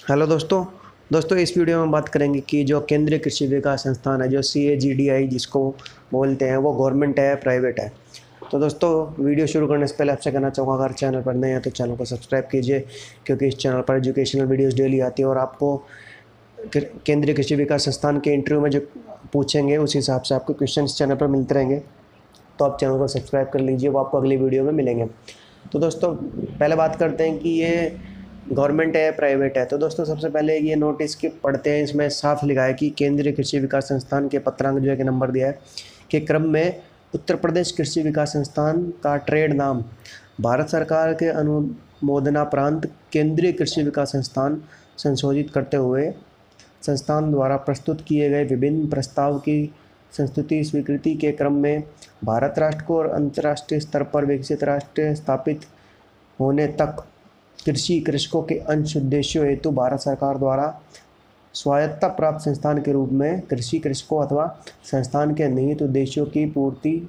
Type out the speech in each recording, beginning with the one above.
Hello दोस्तों दोस्तों इस वीडियो में बात करेंगे कि जो केंद्रीय कृषि विकास संस्थान है, जो सी ए जी डी आई जिसको बोलते हैं, वो गवर्नमेंट है प्राइवेट है? तो दोस्तों, वीडियो शुरू करने से पहले आपसे कहना चाहूँगा, अगर चैनल पर नए हैं तो चैनल को सब्सक्राइब कीजिए, क्योंकि इस चैनल पर एजुकेशनल वीडियोज़ डेली आती है और आपको केंद्रीय कृषि विकास संस्थान के इंटरव्यू में जो पूछेंगे, उस हिसाब से आपको क्वेश्चन चैनल पर मिलते रहेंगे। तो आप चैनल को सब्सक्राइब कर लीजिए, वो आपको अगली वीडियो में मिलेंगे। तो दोस्तों, पहले बात करते हैं कि ये गवर्नमेंट है, प्राइवेट है। तो दोस्तों, सबसे पहले ये नोटिस की पढ़ते हैं, इसमें साफ़ लिखा है कि केंद्रीय कृषि विकास संस्थान के पत्रांक जो है कि नंबर दिया है के क्रम में उत्तर प्रदेश कृषि विकास संस्थान का ट्रेड नाम भारत सरकार के अनुमोदना प्रांत केंद्रीय कृषि विकास संस्थान संशोधित करते हुए संस्थान द्वारा प्रस्तुत किए गए विभिन्न प्रस्ताव की संस्तुति स्वीकृति के क्रम में भारत राष्ट्र को और अंतर्राष्ट्रीय स्तर पर विकसित राष्ट्र स्थापित होने तक कृषि कृषकों के अंश उद्देश्यों हेतु भारत सरकार द्वारा स्वायत्ता प्राप्त संस्थान के रूप में कृषि कृषकों अथवा संस्थान के निहित उद्देश्यों की पूर्ति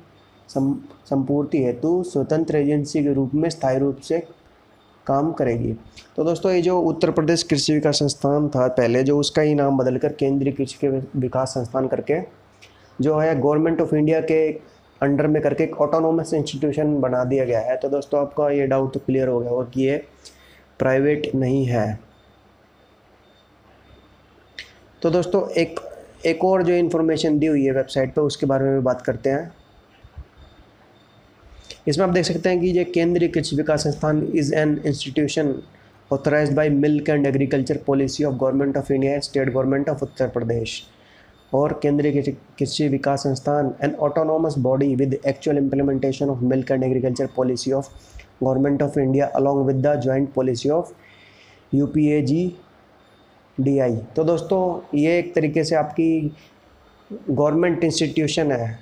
संपूर्ति हेतु स्वतंत्र एजेंसी के रूप में स्थायी रूप से काम करेगी। तो दोस्तों, ये जो उत्तर प्रदेश कृषि विकास संस्थान था पहले, जो उसका ही नाम बदलकर केंद्रीय कृषि के विकास संस्थान करके, जो है गवर्नमेंट ऑफ़ इंडिया के अंडर में करके एक ऑटोनोमस इंस्टीट्यूशन बना दिया गया है। तो दोस्तों, आपका ये डाउट तो क्लियर हो गया होगा कि ये प्राइवेट नहीं है। तो दोस्तों, एक एक और जो इन्फॉर्मेशन दी हुई है वेबसाइट पर उसके बारे में भी बात करते हैं। इसमें आप देख सकते हैं कि ये Kendriya Krishi Vikas Sansthan is an institution authorised by milk and agriculture policy of government of India state government of Uttar Pradesh और Kendriya Krishi Vikas Sansthan an autonomous body with actual implementation of milk and agriculture policy of government of India along with the joint policy of U P A G D I तो दोस्तों, ये एक तरीके से आपकी government institution है।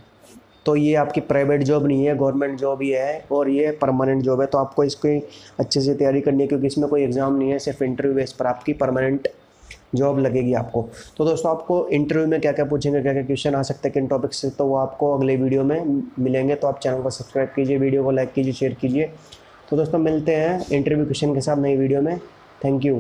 तो ये आपकी प्राइवेट जॉब नहीं है, गवर्नमेंट जॉब ही है और ये परमानेंट जॉब है। तो आपको इसकी अच्छे से तैयारी करनी है क्योंकि इसमें कोई एग्ज़ाम नहीं है, सिर्फ़ इंटरव्यू बेस पर आपकी परमानेंट जॉब लगेगी आपको। तो दोस्तों, आपको इंटरव्यू में क्या क्या पूछेंगे क्या क्या क्वेश्चन आ सकते हैं किन टॉपिक से तो वो आपको अगले वीडियो में मिलेंगे। तो आप चैनल को सब्सक्राइब कीजिए, वीडियो को लाइक कीजिए शेयर कीजिए। तो दोस्तों मिलते हैं इंटरव्यू क्वेश्चन के साथ नई वीडियो में। Thank you